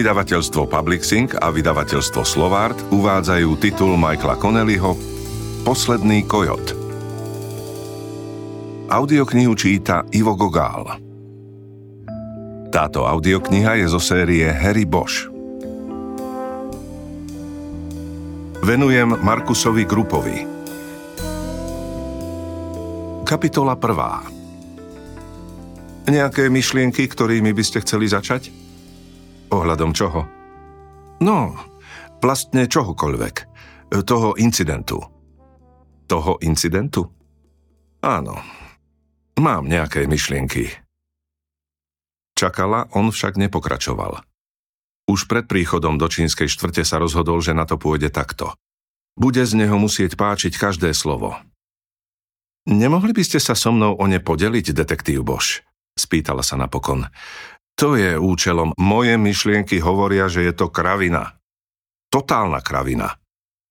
Vydavateľstvo Publixing a vydavateľstvo Slovart uvádzajú titul Michaela Connellyho Posledný kojot. Audioknihu číta Ivo Gogál. Táto audiokniha je zo série Harry Bosch. Venujem Markusovi Grupovi. Kapitola 1. Nejaké myšlienky, ktorými by ste chceli začať? Ohľadom čoho? No, vlastne čohokoľvek. Toho incidentu. Toho incidentu? Áno. Mám nejaké myšlienky. Čakala, on však nepokračoval. Už pred príchodom do čínskej štvrte sa rozhodol, že na to pôjde takto. Bude z neho musieť páčiť každé slovo. Nemohli by ste sa so mnou o ne podeliť, detektív Boš? Spýtala sa napokon. To je účelom. Moje myšlienky hovoria, že je to kravina. Totálna kravina.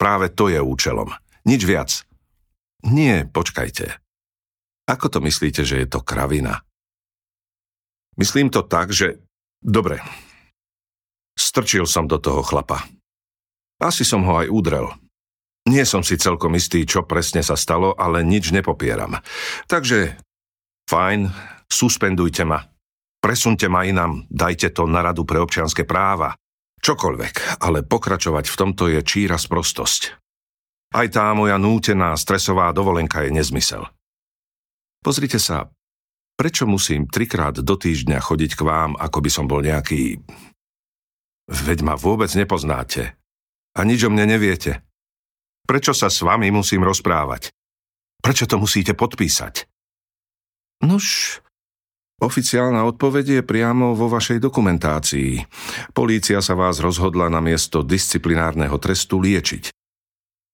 Práve to je účelom. Nič viac. Nie, počkajte. Ako to myslíte, že je to kravina? Myslím to tak, že... Dobre. Strčil som do toho chlapa. Asi som ho aj udrel. Nie som si celkom istý, čo presne sa stalo, ale nič nepopieram. Takže, fajn, suspendujte ma. Presunte ma inám, dajte to na radu pre občianske práva. Čokoľvek, ale pokračovať v tomto je číra sprostosť. Aj tá moja nútená stresová dovolenka je nezmysel. Pozrite sa, prečo musím trikrát do týždňa chodiť k vám, ako by som bol nejaký... Veď ma vôbec nepoznáte. A nič o mne neviete. Prečo sa s vami musím rozprávať? Prečo to musíte podpísať? Nuž, oficiálna odpoveď je priamo vo vašej dokumentácii. Polícia sa vás rozhodla na miesto disciplinárneho trestu liečiť.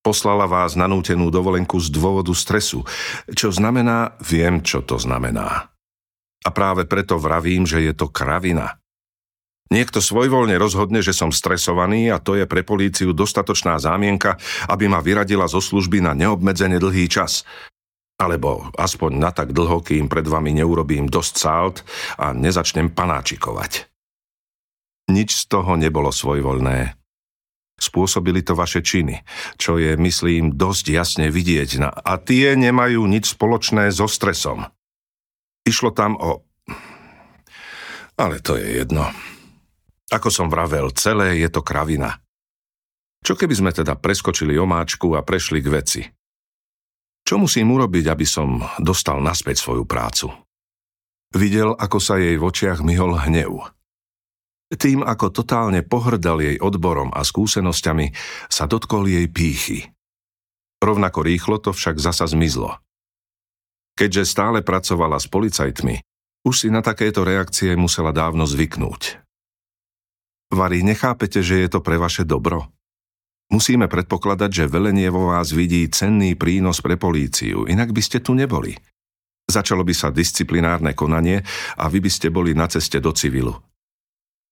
Poslala vás na nútenú dovolenku z dôvodu stresu, čo znamená, viem, čo to znamená. A práve preto vravím, že je to kravina. Niekto svojvoľne rozhodne, že som stresovaný a to je pre políciu dostatočná zámienka, aby ma vyradila zo služby na neobmedzene dlhý čas. Alebo aspoň na tak dlho, kým pred vami neurobím dosť salt a nezačnem panáčikovať. Nič z toho nebolo svojvoľné. Spôsobili to vaše činy, čo je, myslím, dosť jasne vidieť na... A tie nemajú nič spoločné so stresom. Išlo tam o... Ale to je jedno. Ako som vravel, celé je to kravina. Čo keby sme teda preskočili omáčku a prešli k veci? Čo musím urobiť, aby som dostal naspäť svoju prácu? Videl, ako sa jej v očiach myhol hnev. Tým, ako totálne pohrdal jej odborom a skúsenosťami, sa dotkol jej pýchy. Rovnako rýchlo to však zasa zmizlo. Keďže stále pracovala s policajtmi, už si na takéto reakcie musela dávno zvyknúť. Vary, nechápete, že je to pre vaše dobro? Musíme predpokladať, že velenie vo vás vidí cenný prínos pre políciu, inak by ste tu neboli. Začalo by sa disciplinárne konanie a vy by ste boli na ceste do civilu.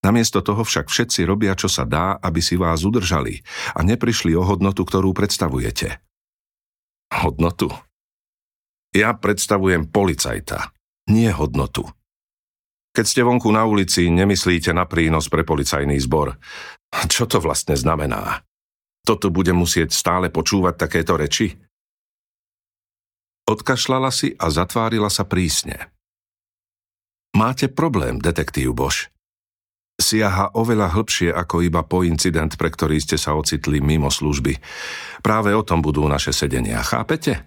Namiesto toho však všetci robia, čo sa dá, aby si vás udržali a neprišli o hodnotu, ktorú predstavujete. Hodnotu? Ja predstavujem policajta, nie hodnotu. Keď ste vonku na ulici, nemyslíte na prínos pre policajný zbor. Čo to vlastne znamená? Toto bude musieť stále počúvať takéto reči? Odkašľala si a zatvárila sa prísne. Máte problém, detektív Boš. Siaha oveľa hlbšie ako iba po incident, pre ktorý ste sa ocitli mimo služby. Práve o tom budú naše sedenia, chápete?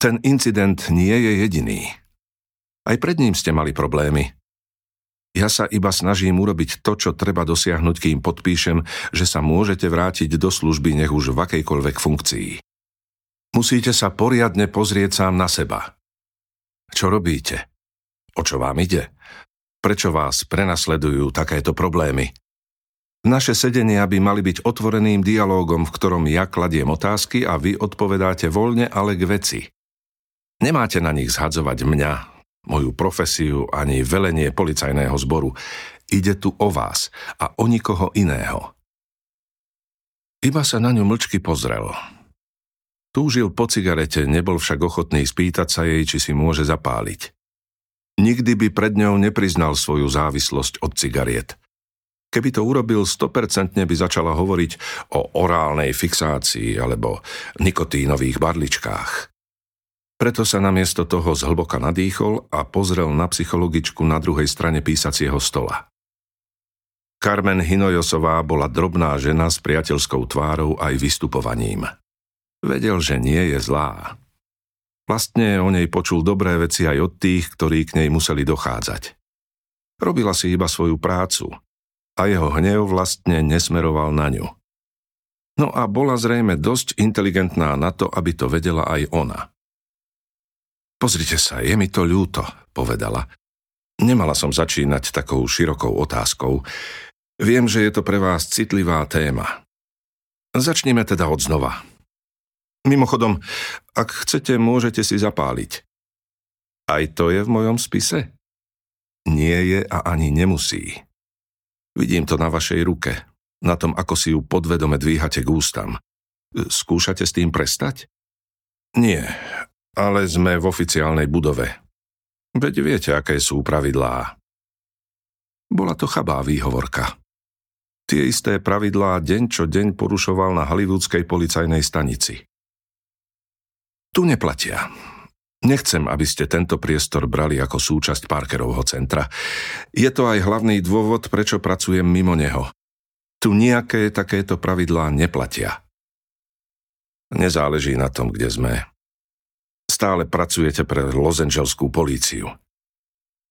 Ten incident nie je jediný. Aj pred ním ste mali problémy. Ja sa iba snažím urobiť to, čo treba dosiahnuť, kým podpíšem, že sa môžete vrátiť do služby nech už v akejkoľvek funkcii. Musíte sa poriadne pozrieť sám na seba. Čo robíte? O čo vám ide? Prečo vás prenasledujú takéto problémy? Naše sedenia by mali byť otvoreným dialógom, v ktorom ja kladiem otázky a vy odpovedáte voľne, ale k veci. Nemáte na nich zhadzovať mňa, moju profesiu ani velenie policajného zboru. Ide tu o vás a o nikoho iného. Iba sa na ňu mlčky pozrel. Túžil po cigarete, nebol však ochotný spýtať sa jej, či si môže zapáliť. Nikdy by pred ňou nepriznal svoju závislosť od cigariet. Keby to urobil, 100% by začala hovoriť o orálnej fixácii alebo nikotínových barličkách. Preto sa namiesto toho zhlboka nadýchol a pozrel na psychologičku na druhej strane písacieho stola. Carmen Hinojosová bola drobná žena s priateľskou tvárou aj vystupovaním. Vedel, že nie je zlá. Vlastne o nej počul dobré veci aj od tých, ktorí k nej museli dochádzať. Robila si iba svoju prácu a jeho hnev vlastne nesmeroval na ňu. No a bola zrejme dosť inteligentná na to, aby to vedela aj ona. Pozrite sa, je mi to ľúto, povedala. Nemala som začínať takou širokou otázkou. Viem, že je to pre vás citlivá téma. Začneme teda od znova. Mimochodom, ak chcete, môžete si zapáliť. Aj to je v mojom spise? Nie je a ani nemusí. Vidím to na vašej ruke, na tom, ako si ju podvedome dvíhate k ústam. Skúšate s tým prestať? Nie, ale sme v oficiálnej budove. Veď viete, aké sú pravidlá. Bola to chabá výhovorka. Tie isté pravidlá deň čo deň porušoval na hollywoodskej policajnej stanici. Tu neplatia. Nechcem, aby ste tento priestor brali ako súčasť Parkerovho centra. Je to aj hlavný dôvod, prečo pracujem mimo neho. Tu nejaké takéto pravidlá neplatia. Nezáleží na tom, kde sme. Stále pracujete pre Los Angeleskú políciu.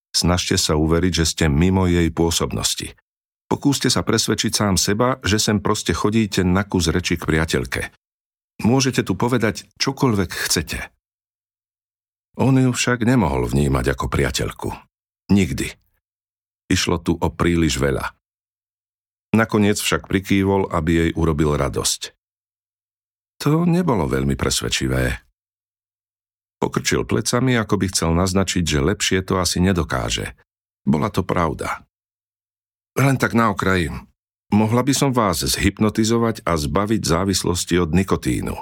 Snažte sa uveriť, že ste mimo jej pôsobnosti. Pokúste sa presvedčiť sám seba, že sem proste chodíte na kus reči k priateľke. Môžete tu povedať čokoľvek chcete. On ju však nemohol vnímať ako priateľku. Nikdy. Išlo tu o príliš veľa. Nakoniec však prikývol, aby jej urobil radosť. To nebolo veľmi presvedčivé. Pokrčil plecami, ako by chcel naznačiť, že lepšie to asi nedokáže. Bola to pravda. Len tak na okraji. Mohla by som vás zhypnotizovať a zbaviť závislosti od nikotínu.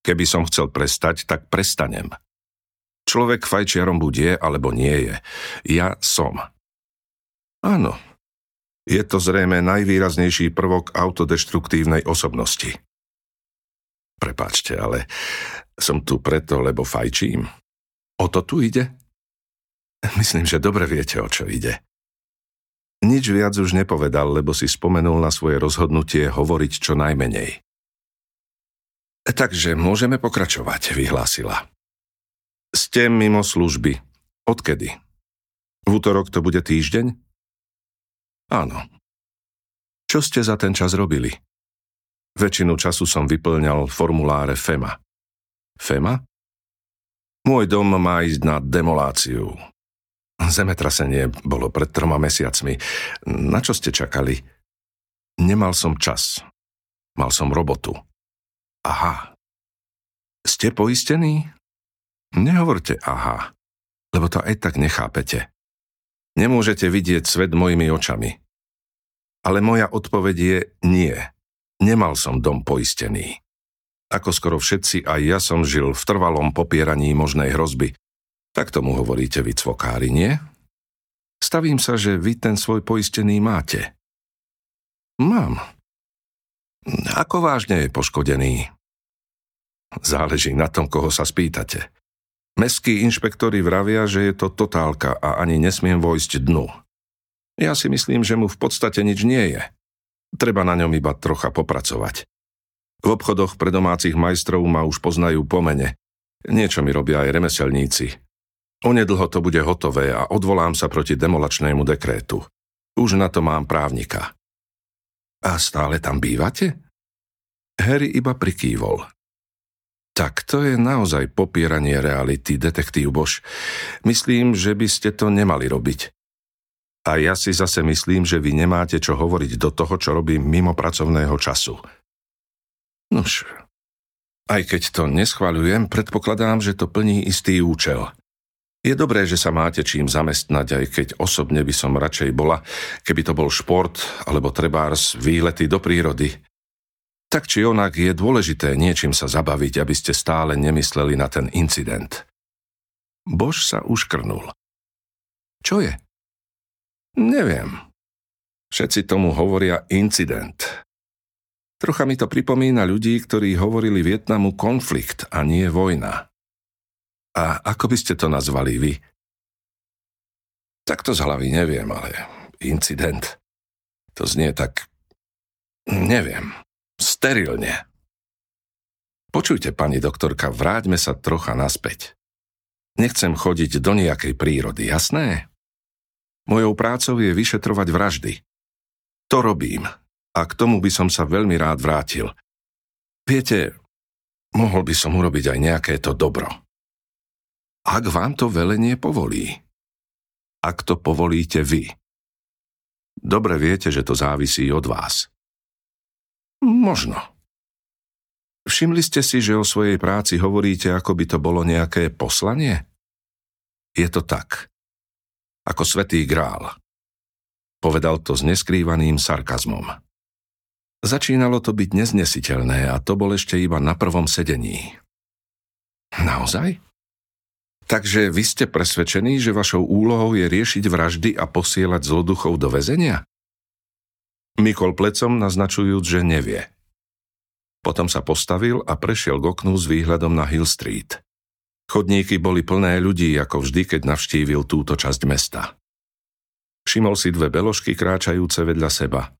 Keby som chcel prestať, tak prestanem. Človek fajčiarom buď je, alebo nie je. Ja som. Áno. Je to zrejme najvýraznejší prvok autodeštruktívnej osobnosti. Prepáčte, ale som tu preto, lebo fajčím. O to tu ide? Myslím, že dobre viete, o čo ide. Nič viac už nepovedal, lebo si spomenul na svoje rozhodnutie hovoriť čo najmenej. Takže môžeme pokračovať, vyhlásila. Ste mimo služby. Odkedy? V útorok to bude týždeň? Áno. Čo ste za ten čas robili? Väčšinu času som vyplňal formuláre FEMA. FEMA? Môj dom má ísť na demoláciu. Zemetrasenie bolo pred troma mesiacmi. Na čo ste čakali? Nemal som čas. Mal som robotu. Aha. Ste poistení? Nehovorte aha, lebo to aj tak nechápete. Nemôžete vidieť svet mojimi očami. Ale moja odpoveď je nie. Nemal som dom poistený. Ako skoro všetci, aj ja som žil v trvalom popieraní možnej hrozby, tak tomu hovoríte vy cvokári, nie? Stavím sa, že vy ten svoj poistený máte. Mám. Ako vážne je poškodený? Záleží na tom, koho sa spýtate. Mestskí inšpektori vravia, že je to totálka a ani nesmiem vojsť dnu. Ja si myslím, že mu v podstate nič nie je. Treba na ňom iba trocha popracovať. V obchodoch pre domácich majstrov ma už poznajú po mene. Niečo mi robia aj remeselníci. Onedlho to bude hotové a odvolám sa proti demolačnému dekrétu. Už na to mám právnika. A stále tam bývate? Harry iba prikývol. Tak to je naozaj popieranie reality, detektív Bož. Myslím, že by ste to nemali robiť. A ja si zase myslím, že vy nemáte čo hovoriť do toho, čo robím mimo pracovného času. Nož, aj keď to neschvaľujem, predpokladám, že to plní istý účel – je dobré, že sa máte čím zamestnať, aj keď osobne by som radšej bola, keby to bol šport alebo trebárs výlety do prírody. Tak či onak je dôležité niečím sa zabaviť, aby ste stále nemysleli na ten incident. Bož sa uškrnul. Čo je? Neviem. Všetci tomu hovoria incident. Trocha mi to pripomína ľudí, ktorí hovorili Vietnamu konflikt a nie vojna. A ako by ste to nazvali vy? Tak to z hlavy neviem, ale incident. To znie tak... Neviem. Sterilne. Počujte, pani doktorka, vráťme sa trocha naspäť. Nechcem chodiť do nejakej prírody, jasné? Mojou prácou je vyšetrovať vraždy. To robím a k tomu by som sa veľmi rád vrátil. Viete, mohol by som urobiť aj nejaké to dobro. Ak vám to velenie povolí. Ak to povolíte vy. Dobre viete, že to závisí od vás. Možno. Všimli ste si, že o svojej práci hovoríte, ako by to bolo nejaké poslanie? Je to tak. Ako svetý grál. Povedal to s neskrývaným sarkazmom. Začínalo to byť neznesiteľné a to bol ešte iba na prvom sedení. Naozaj? Takže vy ste presvedčení, že vašou úlohou je riešiť vraždy a posielať zloduchov do väzenia? Mikol plecom naznačujúc, že nevie. Potom sa postavil a prešiel k oknu s výhľadom na Hill Street. Chodníky boli plné ľudí, ako vždy, keď navštívil túto časť mesta. Všimol si dve beložky kráčajúce vedľa seba.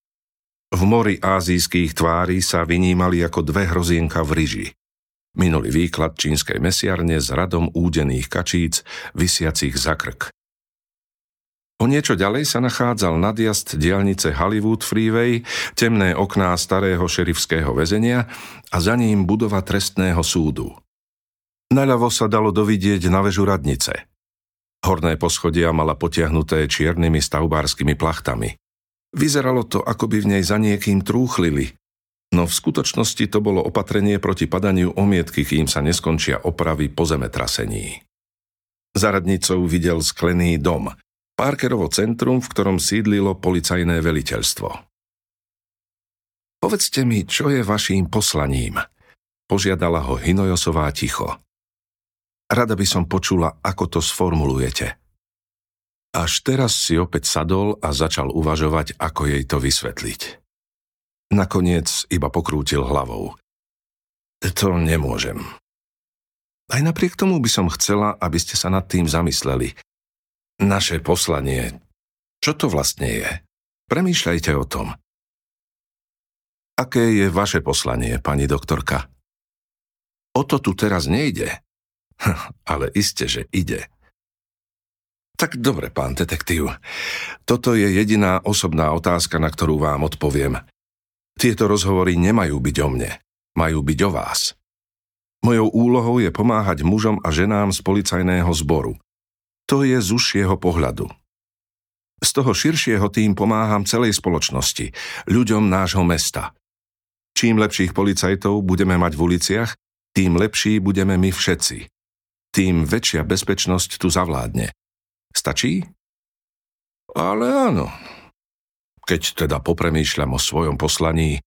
V mori ázijských tvári sa vynímali ako dve hrozienka v ryži. Minulý výklad čínskej mesiarne s radom údených kačíc, vysiacich za krk. O niečo ďalej sa nachádzal nadjazd diálnice Hollywood Freeway, temné okná starého šerifského väzenia a za ním budova trestného súdu. Naľavo sa dalo dovidieť na väžu radnice. Horné poschodia mala potiahnuté čiernymi stavbárskymi plachtami. Vyzeralo to, ako by v nej za niekým trúchlili, no v skutočnosti to bolo opatrenie proti padaniu omietky, kým sa neskončia opravy po zemetrasení. Za radnicou videl sklený dom, Parkerovo centrum, v ktorom sídlilo policajné veliteľstvo. Povedzte mi, čo je vaším poslaním? Požiadala ho Hinojosová ticho. Rada by som počula, ako to sformulujete. Až teraz si opäť sadol a začal uvažovať, ako jej to vysvetliť. Nakoniec iba pokrútil hlavou. To nemôžem. Aj napriek tomu by som chcela, aby ste sa nad tým zamysleli. Naše poslanie. Čo to vlastne je? Premýšľajte o tom. Aké je vaše poslanie, pani doktorka? O to tu teraz nejde. Ale iste, že ide. Tak dobre, pán detektív. Toto je jediná osobná otázka, na ktorú vám odpoviem. Tieto rozhovory nemajú byť o mne. Majú byť o vás. Mojou úlohou je pomáhať mužom a ženám z policajného zboru. To je z užšieho pohľadu. Z toho širšieho tým pomáham celej spoločnosti, ľuďom nášho mesta. Čím lepších policajtov budeme mať v uliciach, tým lepší budeme my všetci tým väčšia bezpečnosť tu zavládne. Stačí? Ale áno. Keď teda popremýšľam o svojom poslaní,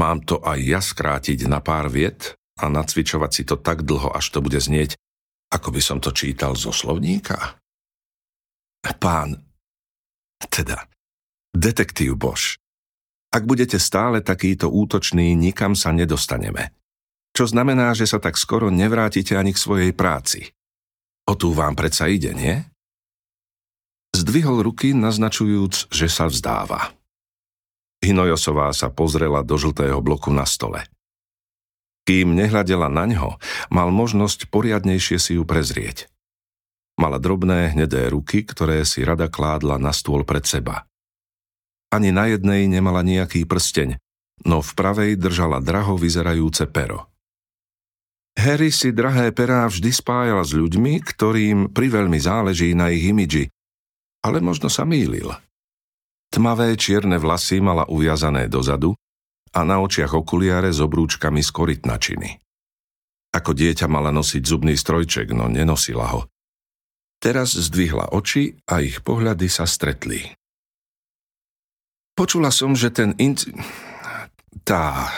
mám to aj ja skrátiť na pár viet a nacvičovať si to tak dlho, až to bude znieť, ako by som to čítal zo slovníka? Pán, teda, detektív Bož, ak budete stále takýto útočný, nikam sa nedostaneme čo znamená, že sa tak skoro nevrátite ani k svojej práci. O tú vám predsa ide, nie? Zdvihol ruky, naznačujúc, že sa vzdáva. Hinojosová sa pozrela do žltého bloku na stole. Kým nehľadela na ňo, mal možnosť poriadnejšie si ju prezrieť. Mala drobné, hnedé ruky, ktoré si rada kládla na stôl pred seba. Ani na jednej nemala nejaký prsteň, no v pravej držala draho vyzerajúce pero. Harry si drahé perá vždy spájal s ľuďmi, ktorým priveľmi záleží na ich imidži, ale možno sa mýlil. Tmavé čierne vlasy mala uviazané dozadu a na očiach okuliare s obrúčkami z korytnačiny. Ako dieťa mala nosiť zubný strojček, no nenosila ho. Teraz zdvihla oči a ich pohľady sa stretli. Počula som, že ten inc... tá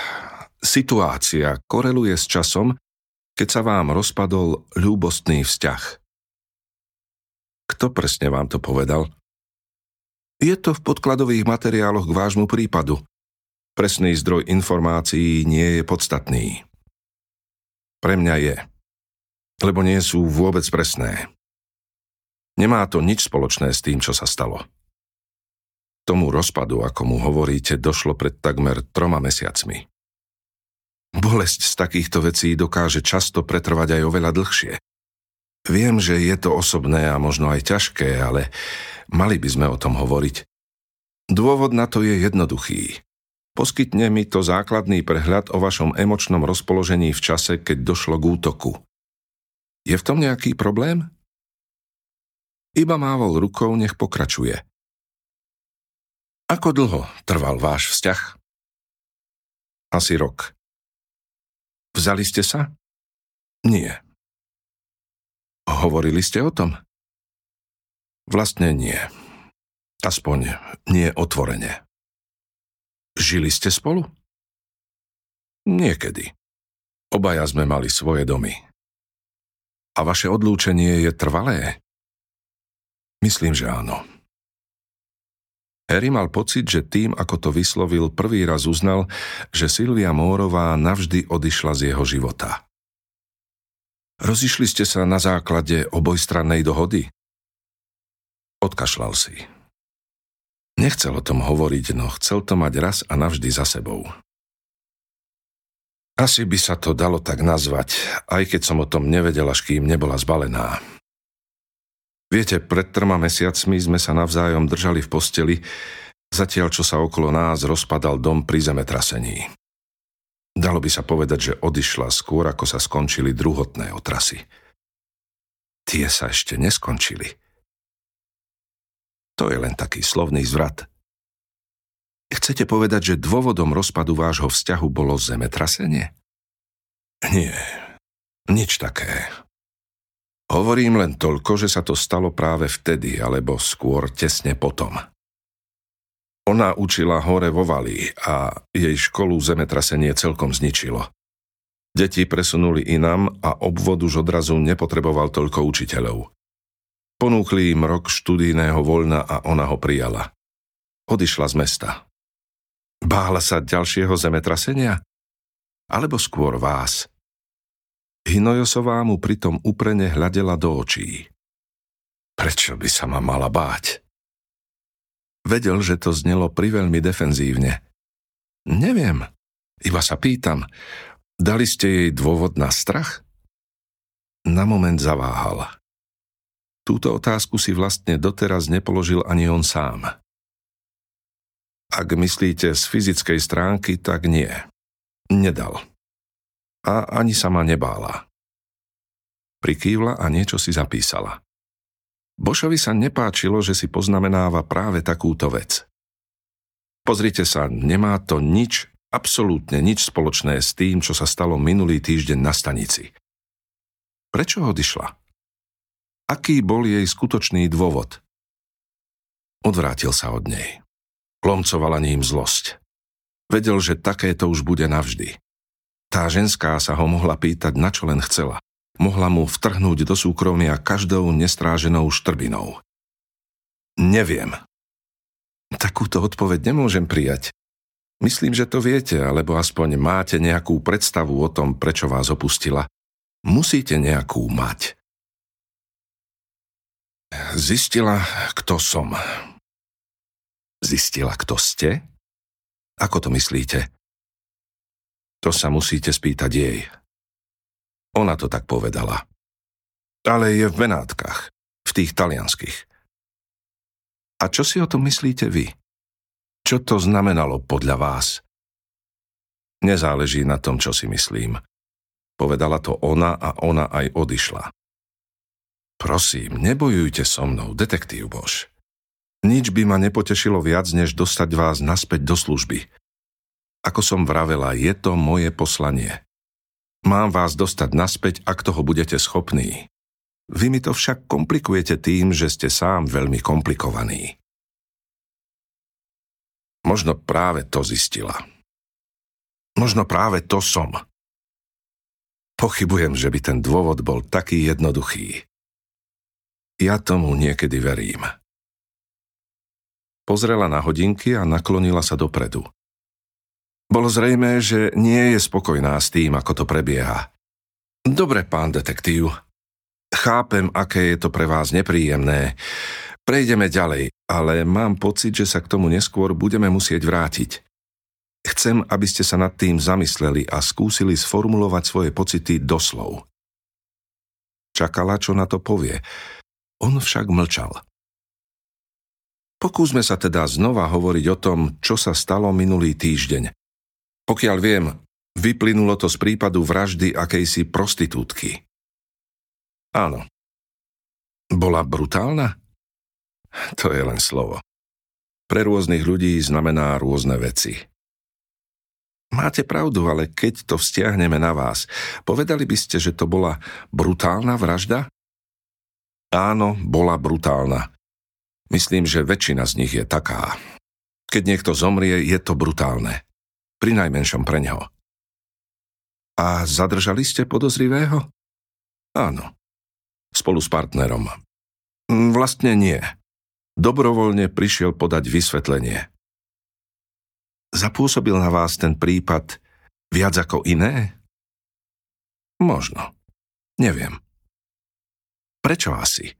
situácia koreluje s časom, keď sa vám rozpadol ľúbostný vzťah. Kto presne vám to povedal? Je to v podkladových materiáloch k vášmu prípadu. Presný zdroj informácií nie je podstatný. Pre mňa je, lebo nie sú vôbec presné. Nemá to nič spoločné s tým, čo sa stalo. Tomu rozpadu, ako mu hovoríte, došlo pred takmer troma mesiacmi. Bolesť z takýchto vecí dokáže často pretrvať aj oveľa dlhšie. Viem, že je to osobné a možno aj ťažké, ale mali by sme o tom hovoriť. Dôvod na to je jednoduchý. Poskytne mi to základný prehľad o vašom emočnom rozpoložení v čase, keď došlo k útoku. Je v tom nejaký problém? Iba mávol rukou, nech pokračuje. Ako dlho trval váš vzťah? Asi rok. Vzali ste sa? Nie. Hovorili ste o tom? Vlastne nie. Aspoň nie otvorene. Žili ste spolu? Niekedy. Obaja sme mali svoje domy. A vaše odlúčenie je trvalé? Myslím, že áno. Harry mal pocit, že tým, ako to vyslovil, prvý raz uznal, že Silvia Mórová navždy odišla z jeho života. Rozišli ste sa na základe obojstrannej dohody? Odkašľal si. Nechcel o tom hovoriť, no chcel to mať raz a navždy za sebou. Asi by sa to dalo tak nazvať, aj keď som o tom nevedel, až kým nebola zbalená. Viete, pred troma mesiacmi sme sa navzájom držali v posteli, zatiaľ čo sa okolo nás rozpadal dom pri zemetrasení. Dalo by sa povedať, že odišla skôr, ako sa skončili druhotné otrasy. Tie sa ešte neskončili. To je len taký slovný zvrat. Chcete povedať, že dôvodom rozpadu vášho vzťahu bolo zemetrasenie? Nie, nič také. Hovorím len toľko, že sa to stalo práve vtedy, alebo skôr tesne potom. Ona učila hore vo Vali a jej školu zemetrasenie celkom zničilo. Deti presunuli inam a obvod už odrazu nepotreboval toľko učiteľov. Ponúkli im rok študijného voľna a ona ho prijala. Odišla z mesta. Bála sa ďalšieho zemetrasenia? Alebo skôr vás? Hinojosová mu pritom uprene hľadela do očí. Prečo by sa ma mala báť? Vedel, že to znelo priveľmi defenzívne. Neviem, iba sa pýtam, dali ste jej dôvod na strach? Na moment zaváhal. Túto otázku si vlastne doteraz nepoložil ani on sám. Ak myslíte z fyzickej stránky, tak nie. Nedal. A ani sa ma nebála. Prikývla a niečo si zapísala. Bošovi sa nepáčilo, že si poznamenáva práve takúto vec. Pozrite sa, nemá to nič, absolútne nič spoločné s tým, čo sa stalo minulý týždeň na stanici. Prečo odišla? Aký bol jej skutočný dôvod? Odvrátil sa od nej. Lomcovala ním zlosť. Vedel, že takéto už bude navždy. Tá ženská sa ho mohla pýtať, na čo len chcela mohla mu vtrhnúť do súkromia každou nestráženou štrbinou. Neviem. Takúto odpoveď nemôžem prijať. Myslím, že to viete, alebo aspoň máte nejakú predstavu o tom, prečo vás opustila. Musíte nejakú mať. Zistila, kto som. Zistila, kto ste? Ako to myslíte? To sa musíte spýtať jej. Ona to tak povedala. Ale je v Benátkach, v tých talianských. A čo si o tom myslíte vy? Čo to znamenalo podľa vás? Nezáleží na tom, čo si myslím. Povedala to ona a ona aj odišla. Prosím, nebojujte so mnou, detektív Bož. Nič by ma nepotešilo viac, než dostať vás naspäť do služby. Ako som vravela, je to moje poslanie. Mám vás dostať naspäť, ak toho budete schopní. Vy mi to však komplikujete tým, že ste sám veľmi komplikovaný. Možno práve to zistila. Možno práve to som. Pochybujem, že by ten dôvod bol taký jednoduchý. Ja tomu niekedy verím. pozrela na hodinky a naklonila sa dopredu. Bolo zrejmé, že nie je spokojná s tým, ako to prebieha. Dobre, pán detektív. Chápem, aké je to pre vás nepríjemné. Prejdeme ďalej, ale mám pocit, že sa k tomu neskôr budeme musieť vrátiť. Chcem, aby ste sa nad tým zamysleli a skúsili sformulovať svoje pocity doslov. Čakala, čo na to povie. On však mlčal. Pokúsme sa teda znova hovoriť o tom, čo sa stalo minulý týždeň. Pokiaľ viem, vyplynulo to z prípadu vraždy akejsi prostitútky. Áno. Bola brutálna? To je len slovo. Pre rôznych ľudí znamená rôzne veci. Máte pravdu, ale keď to vzťahneme na vás, povedali by ste, že to bola brutálna vražda? Áno, bola brutálna. Myslím, že väčšina z nich je taká. Keď niekto zomrie, je to brutálne pri najmenšom pre neho. A zadržali ste podozrivého? Áno. Spolu s partnerom. Mm, vlastne nie. Dobrovoľne prišiel podať vysvetlenie. Zapôsobil na vás ten prípad viac ako iné? Možno. Neviem. Prečo asi?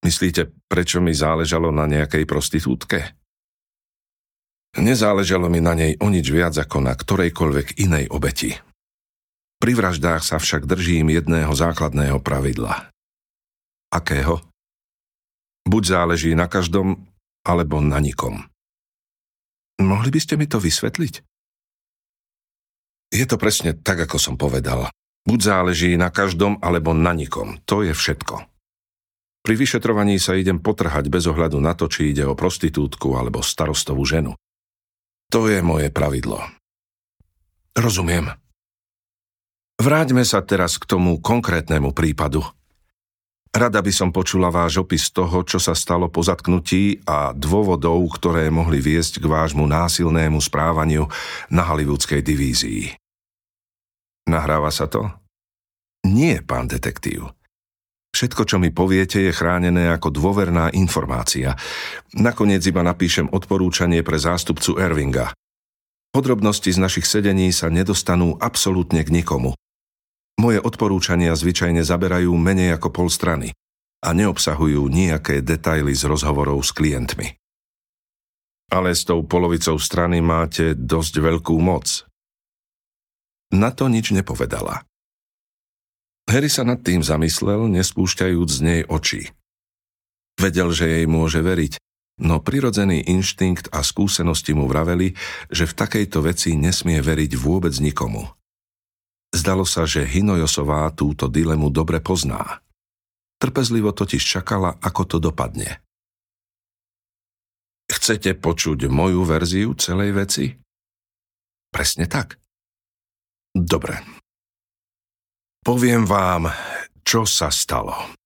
Myslíte, prečo mi záležalo na nejakej prostitútke? Nezáležalo mi na nej o nič viac ako na ktorejkoľvek inej obeti. Pri vraždách sa však držím jedného základného pravidla. Akého? Buď záleží na každom, alebo na nikom. Mohli by ste mi to vysvetliť? Je to presne tak, ako som povedal. Buď záleží na každom, alebo na nikom. To je všetko. Pri vyšetrovaní sa idem potrhať bez ohľadu na to, či ide o prostitútku alebo starostovú ženu. To je moje pravidlo. Rozumiem. Vráťme sa teraz k tomu konkrétnemu prípadu. Rada by som počula váš opis toho, čo sa stalo po zatknutí a dôvodov, ktoré mohli viesť k vášmu násilnému správaniu na hollywoodskej divízii. Nahráva sa to? Nie, pán detektív. Všetko, čo mi poviete, je chránené ako dôverná informácia. Nakoniec iba napíšem odporúčanie pre zástupcu Ervinga. Podrobnosti z našich sedení sa nedostanú absolútne k nikomu. Moje odporúčania zvyčajne zaberajú menej ako pol strany a neobsahujú nejaké detaily z rozhovorov s klientmi. Ale s tou polovicou strany máte dosť veľkú moc. Na to nič nepovedala. Harry sa nad tým zamyslel, nespúšťajúc z nej oči. Vedel, že jej môže veriť, no prirodzený inštinkt a skúsenosti mu vraveli, že v takejto veci nesmie veriť vôbec nikomu. Zdalo sa, že Hinojosová túto dilemu dobre pozná. Trpezlivo totiž čakala, ako to dopadne. Chcete počuť moju verziu celej veci? Presne tak. Dobre, Poviem vám, čo sa stalo.